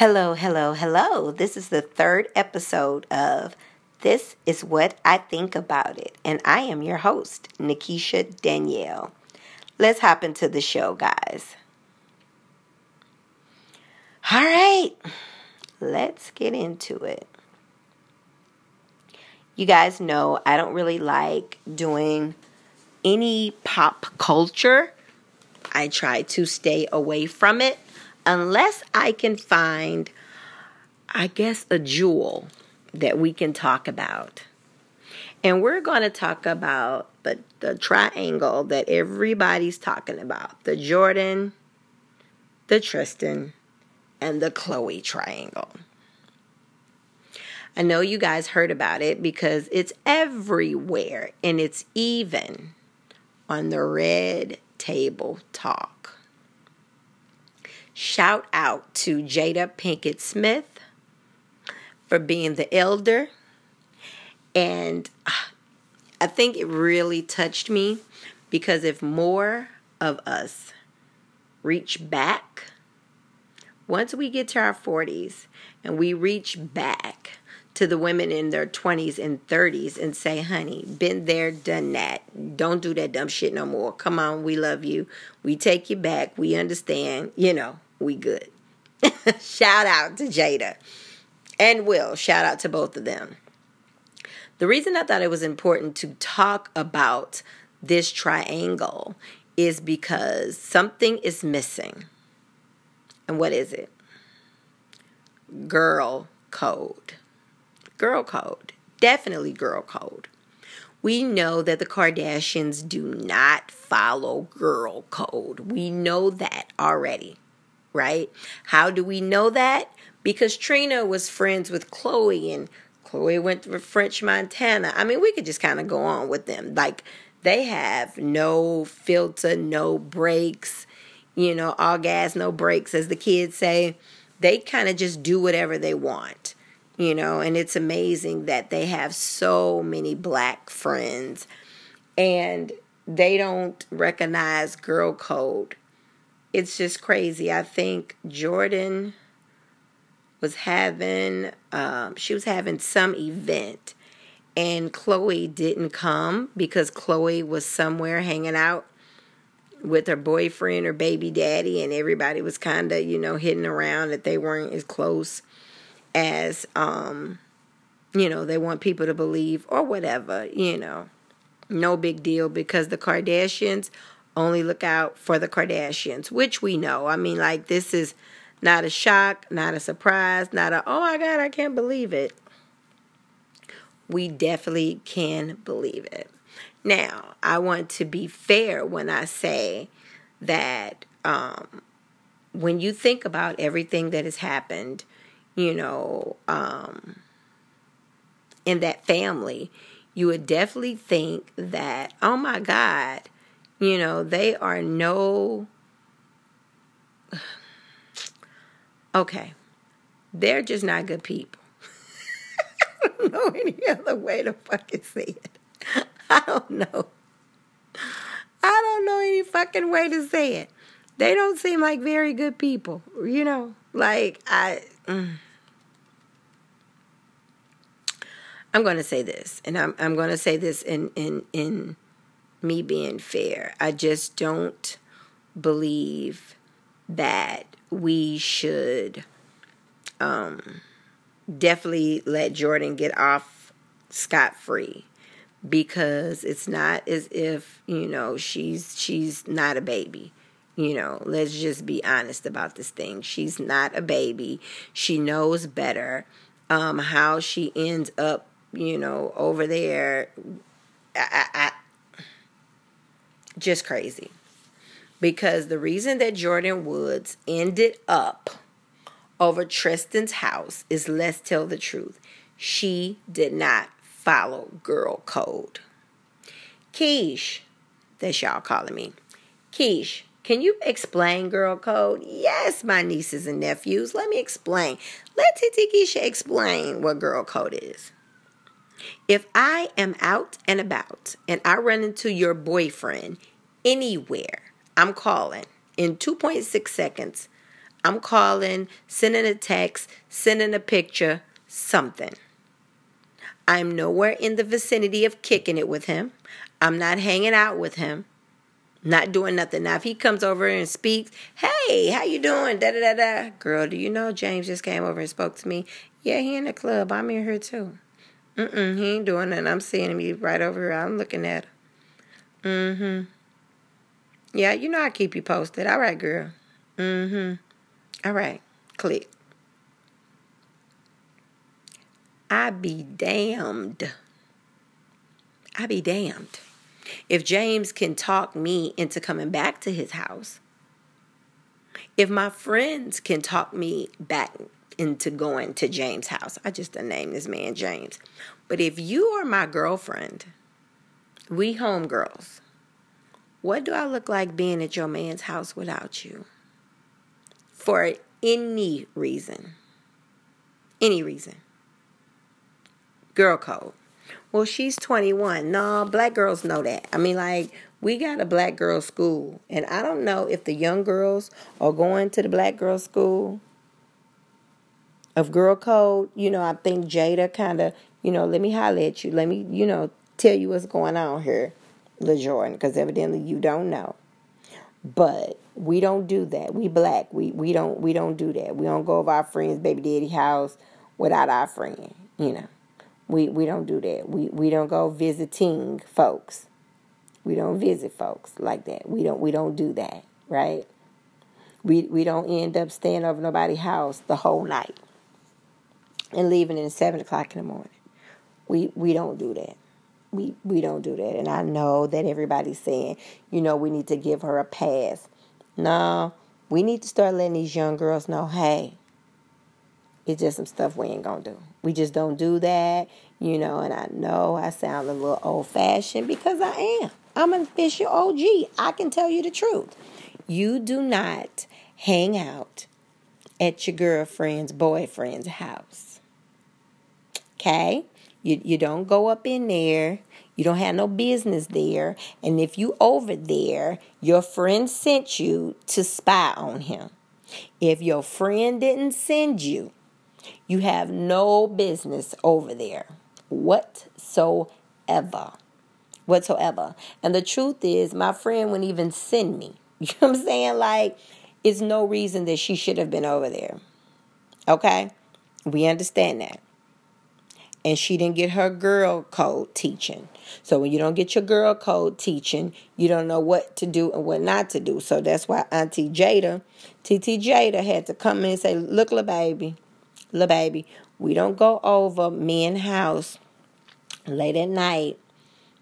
Hello, hello, hello. This is the third episode of This is What I Think About It, and I am your host, Nikisha Danielle. Let's hop into the show, guys. All right, let's get into it. You guys know I don't really like doing any pop culture. I try to stay away from it unless I can find, I guess, a jewel that we can talk about. And we're going to talk about the, the triangle that everybody's talking about the Jordyn, the Tristan, and the Khloé triangle. I know you guys heard about it because it's everywhere and it's even on the red table talk. Shout out to Jada Pinkett Smith for being the elder. And uh, I think it really touched me because if more of us reach back, once we get to our 40s and we reach back to the women in their 20s and 30s and say, honey, been there, done that. Don't do that dumb shit no more. Come on, we love you. We take you back. We understand, you know we good. shout out to Jada and Will. Shout out to both of them. The reason I thought it was important to talk about this triangle is because something is missing. And what is it? Girl code. Girl code. Definitely girl code. We know that the Kardashians do not follow girl code. We know that already right? How do we know that? Because Trina was friends with Khloé and Khloé went to French Montana. I mean, we could just kind of go on with them. Like, they have no filter, no brakes, you know, all gas, no brakes, as the kids say. They kind of just do whatever they want, you know, and it's amazing that they have so many black friends and they don't recognize girl code it's just crazy. I think Jordyn was having um, she was having some event and Khloé didn't come because Khloé was somewhere hanging out with her boyfriend or baby daddy and everybody was kind of, you know, hitting around that they weren't as close as um you know, they want people to believe or whatever, you know. No big deal because the Kardashians only look out for the Kardashians, which we know. I mean, like, this is not a shock, not a surprise, not a, oh my God, I can't believe it. We definitely can believe it. Now, I want to be fair when I say that um, when you think about everything that has happened, you know, um, in that family, you would definitely think that, oh my God, you know, they are no. Okay. They're just not good people. I don't know any other way to fucking say it. I don't know. I don't know any fucking way to say it. They don't seem like very good people, you know. Like I mm. I'm going to say this and I'm I'm going to say this in in in me being fair. I just don't believe that we should um, definitely let Jordyn get off scot free because it's not as if you know she's she's not a baby. You know let's just be honest about this thing. She's not a baby. She knows better. Um how she ends up you know over there I, just crazy. Because the reason that Jordyn Woods ended up over Tristan's house is let's tell the truth. She did not follow girl code. Keish, that's y'all calling me. Keish, can you explain girl code? Yes, my nieces and nephews. Let me explain. Let Titi Keisha explain what girl code is. If I am out and about and I run into your boyfriend anywhere, I'm calling. In 2.6 seconds, I'm calling, sending a text, sending a picture, something. I'm nowhere in the vicinity of kicking it with him. I'm not hanging out with him. Not doing nothing. Now if he comes over and speaks, hey, how you doing? Da da da da. Girl, do you know James just came over and spoke to me? Yeah, he in the club. I'm in here too. Mm-mm, he ain't doing nothing. I'm seeing him right over here. I'm looking at him. Mm-hmm. Yeah, you know I keep you posted. All right, girl. Mm-hmm. All right. Click. I be damned. I be damned. If James can talk me into coming back to his house, if my friends can talk me back into going to James' house, I just name this man James. But if you are my girlfriend, we homegirls, what do I look like being at your man's house without you? For any reason. Any reason. Girl code. Well, she's 21. No, black girls know that. I mean, like, we got a black girl school. And I don't know if the young girls are going to the black girl school of girl code. You know, I think Jada kind of, you know, let me holler at you. Let me, you know, tell you what's going on here. LaJordan, because evidently you don't know. But we don't do that. We black. We we don't we don't do that. We don't go over our friend's baby daddy house without our friend. You know, we we don't do that. We we don't go visiting folks. We don't visit folks like that. We don't we don't do that. Right. We we don't end up staying over nobody's house the whole night and leaving at seven o'clock in the morning. We we don't do that we we don't do that. And I know that everybody's saying, you know, we need to give her a pass. No, we need to start letting these young girls know, hey, it's just some stuff we ain't gonna do. We just don't do that, you know. And I know I sound a little old fashioned because I am. I'm an official OG. I can tell you the truth. You do not hang out at your girlfriend's boyfriend's house. Okay? You you don't go up in there. You don't have no business there. And if you over there, your friend sent you to spy on him. If your friend didn't send you, you have no business over there whatsoever. Whatsoever. And the truth is, my friend wouldn't even send me. You know what I'm saying? Like, it's no reason that she should have been over there. Okay? We understand that and she didn't get her girl code teaching. So when you don't get your girl code teaching, you don't know what to do and what not to do. So that's why Auntie Jada, TT Jada, had to come in and say, "Look, little baby, little baby, we don't go over men house late at night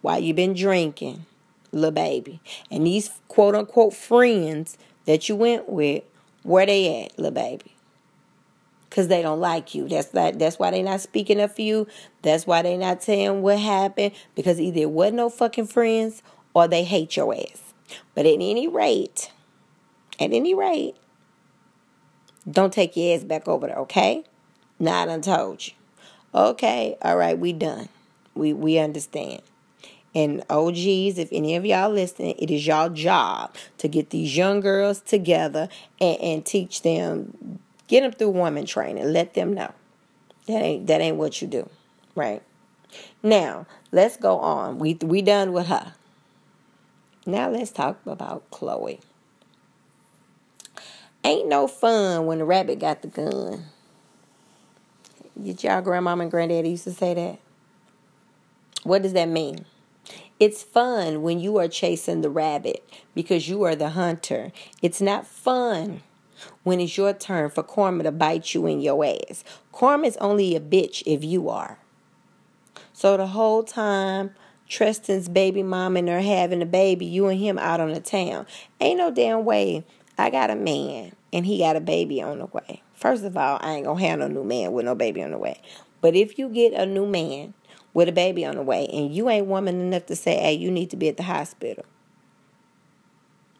while you been drinking, little baby. And these quote unquote friends that you went with, where they at, little baby?" Because they don't like you. That's that. That's why they not speaking up for you. That's why they not saying what happened because either it wasn't no fucking friends or they hate your ass. But at any rate, at any rate, don't take your ass back over there, okay? Not I done told you. Okay, all right, we done. We we understand. And OGs, if any of y'all listening, it is y'all job to get these young girls together and, and teach them Get them through woman training. Let them know. That ain't that ain't what you do. Right? Now, let's go on. We we done with her. Now let's talk about Khloé. Ain't no fun when the rabbit got the gun. Did y'all grandmama and granddaddy used to say that? What does that mean? It's fun when you are chasing the rabbit because you are the hunter. It's not fun when it's your turn for karma to bite you in your ass. Karma's only a bitch if you are. So the whole time Tristan's baby mom and her having a baby, you and him out on the town. Ain't no damn way I got a man and he got a baby on the way. First of all, I ain't gonna have no new man with no baby on the way. But if you get a new man with a baby on the way and you ain't woman enough to say, hey, you need to be at the hospital,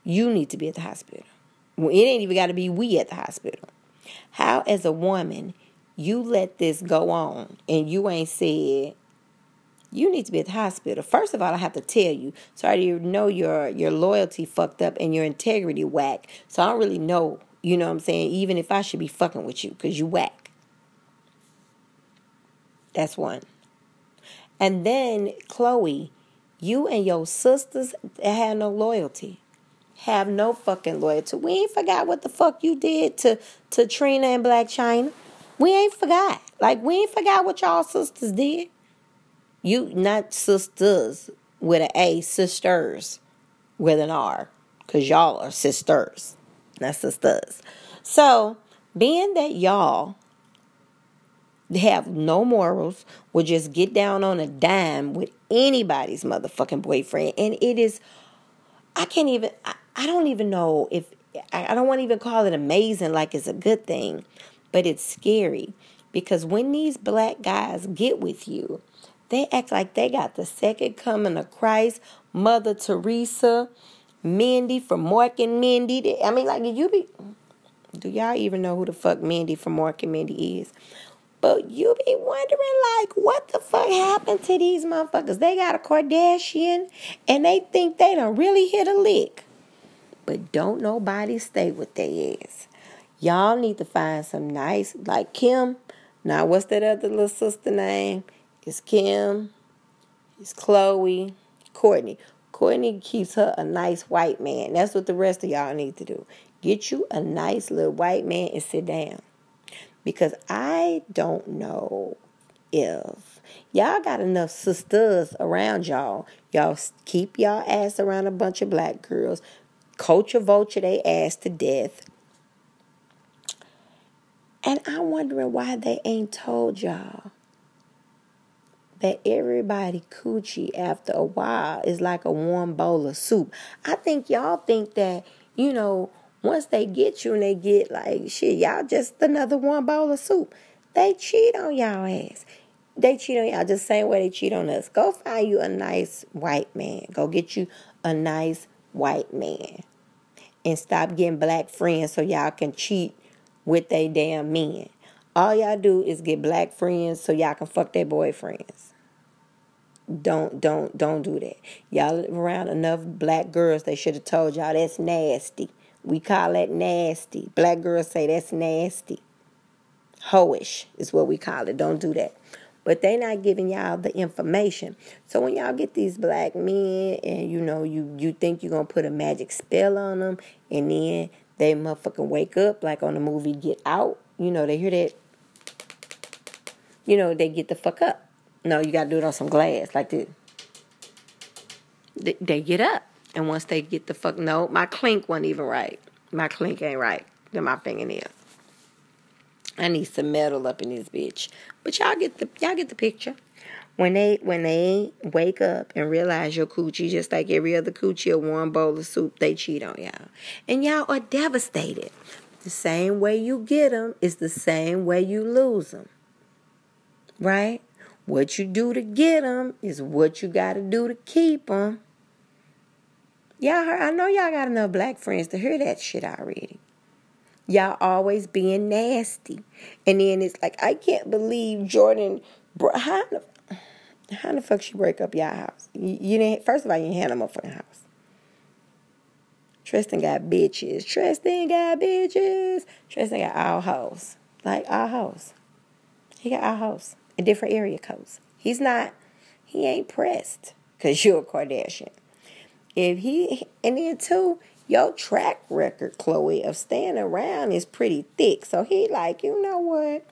you need to be at the hospital. Well, it ain't even got to be we at the hospital. How, as a woman, you let this go on and you ain't said you need to be at the hospital. First of all, I have to tell you, so I already know your your loyalty fucked up and your integrity whack. So I don't really know You know what I'm saying? Even if I should be fucking with you because you whack. That's one. And then, Khloé, you and your sisters have no loyalty. Have no fucking loyalty. We ain't forgot what the fuck you did to, to Trina and Blac Chyna. We ain't forgot. Like, we ain't forgot what y'all sisters did. You, not sisters with an A, sisters with an R. Because y'all are sisters, not sisters. So, being that y'all have no morals, will just get down on a dime with anybody's motherfucking boyfriend. And it is, I can't even, I, I don't even know if, I, don't want to even call it amazing like it's a good thing, but it's scary because when these black guys get with you, they act like they got the second coming of Christ, Mother Teresa, Mindy from Mork and Mindy. I mean, like, you be. Do y'all even know who the fuck Mindy from Mork and Mindy is? But you be wondering, like, what the fuck happened to these motherfuckers? They got a Kardashian and they think they done really hit a lick. But don't nobody stay with their ass. Y'all need to find some nice, like Kim. Now, what's that other little sister name? It's Kim. It's Khloé. Kourtney. Kourtney keeps her a nice white man. That's what the rest of y'all need to do. Get you a nice little white man and sit down. Because I don't know if y'all got enough sisters around y'all. Y'all keep y'all ass around a bunch of black girls. Culture vulture they ass to death. And I'm wondering why they ain't told y'all that everybody coochie after a while is like a warm bowl of soup. I think y'all think that, you know, once they get you and they get like, shit, y'all just another one bowl of soup. They cheat on y'all ass. They cheat on y'all just same way they cheat on us. Go find you a nice white man. Go get you a nice white man. And stop getting black friends so y'all can cheat with they damn men. All y'all do is get black friends so y'all can fuck their boyfriends. Don't don't don't do that. Y'all around enough black girls. They should have told y'all that's nasty. We call that nasty. Black girls say that's nasty. Hoish is what we call it. Don't do that. But they not giving y'all the information. So when y'all get these black men and you know you you think you're gonna put a magic spell on them and then they motherfucking wake up like on the movie Get Out. You know, they hear that you know, they get the fuck up. No, you got to do it on some glass like this. They, get up. And once they get the fuck, no, my clink wasn't even right. My clink ain't right. Than my fingernails. I need some metal up in this bitch. But y'all get the y'all get the picture. When they when they wake up and realize your coochie just like every other coochie, a warm bowl of soup, they cheat on y'all, and y'all are devastated. The same way you get them is the same way you lose them, right? What you do to get them is what you got to do to keep them. Y'all heard, I know y'all got enough black friends to hear that shit already. Y'all always being nasty. And then it's like, I can't believe Jordyn. Bro, how, the, how the fuck she break up y'all house? You, you didn't, first of all, you didn't have no motherfucking house. Tristan got bitches. Tristan got bitches. Tristan got our house. Like our house. He got our house in different area codes. He's not, he ain't pressed because you're a Kardashian. If he, and then too, your track record, Khloé, of staying around is pretty thick. So he like, you know what?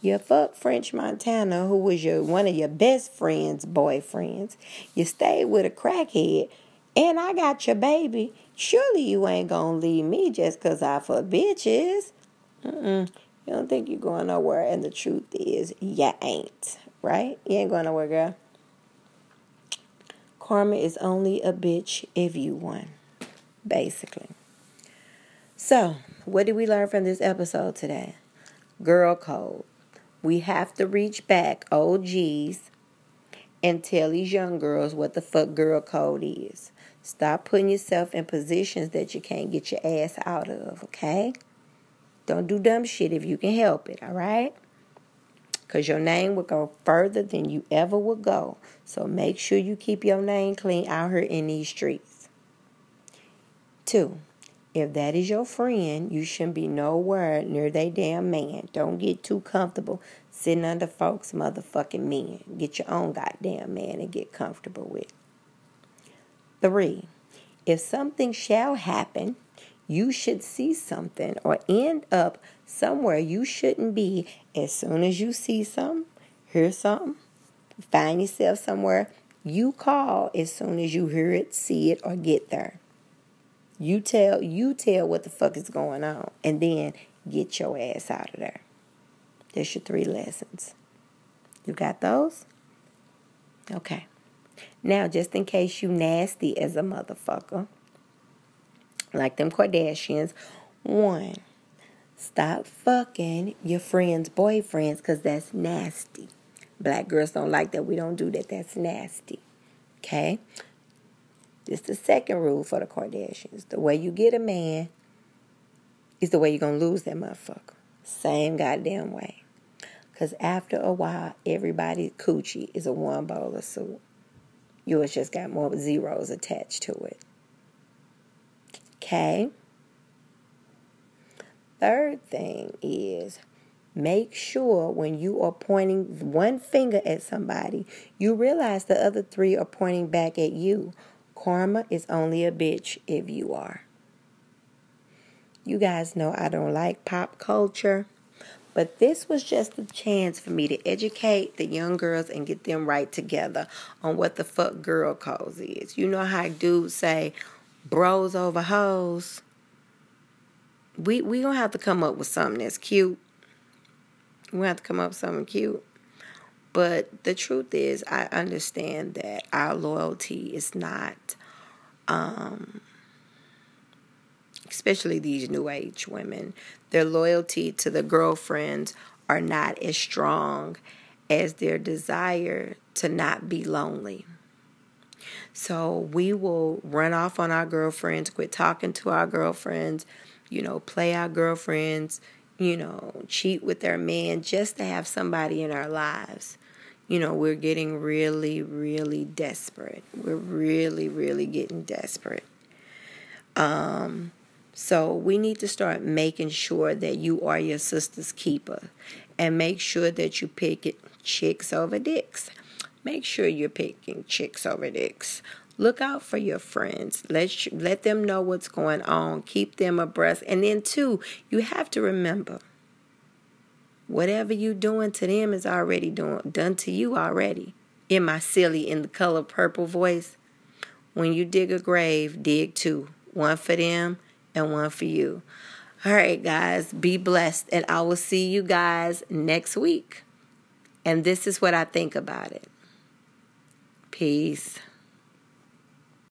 You fuck French Montana, who was your one of your best friends' boyfriends. You stayed with a crackhead, and I got your baby. Surely you ain't gonna leave me just cause I fuck bitches. Mm-mm. You don't think you're going nowhere, and the truth is, you ain't, right? You ain't going nowhere, girl. Karma is only a bitch if you won, basically. So, what did we learn from this episode today? Girl code. We have to reach back, OGs, and tell these young girls what the fuck girl code is. Stop putting yourself in positions that you can't get your ass out of, okay? Don't do dumb shit if you can help it, all right? Because your name will go further than you ever would go. So make sure you keep your name clean out here in these streets. Two, If that is your friend, you shouldn't be nowhere near they damn man. Don't get too comfortable sitting under folks' motherfucking men. Get your own goddamn man and get comfortable with. Three, if something shall happen, you should see something or end up somewhere you shouldn't be as soon as you see something, hear something, find yourself somewhere, you call as soon as you hear it, see it, or get there. You tell you tell what the fuck is going on and then get your ass out of there. There's your three lessons. You got those? Okay. Now, just in case you nasty as a motherfucker, like them Kardashians, one, stop fucking your friends' boyfriends because that's nasty. Black girls don't like that. We don't do that. That's nasty. Okay? This the second rule for the Kardashians. The way you get a man is the way you're going to lose that motherfucker. Same goddamn way. Because after a while, everybody's coochie is a one bowl of soup. Yours just got more zeros attached to it. Okay? Third thing is make sure when you are pointing one finger at somebody, you realize the other three are pointing back at you. Karma is only a bitch if you are. You guys know I don't like pop culture. But this was just a chance for me to educate the young girls and get them right together on what the fuck girl code is. You know how dudes say bros over hoes? We we gonna have to come up with something that's cute. We have to come up with something cute. But the truth is I understand that our loyalty is not um especially these new age women, their loyalty to the girlfriends are not as strong as their desire to not be lonely. So we will run off on our girlfriends, quit talking to our girlfriends, you know, play our girlfriends, you know, cheat with their man just to have somebody in our lives. You know, we're getting really, really desperate. We're really, really getting desperate. Um, so we need to start making sure that you are your sister's keeper and make sure that you pick it chicks over dicks. Make sure you're picking chicks over dicks. Look out for your friends. Let let them know what's going on. Keep them abreast. And then too, you have to remember whatever you're doing to them is already doing done to you already. In my silly in the color purple voice, when you dig a grave, dig two. One for them and one for you. All right, guys, be blessed, and I will see you guys next week. And this is what I think about it. Peace.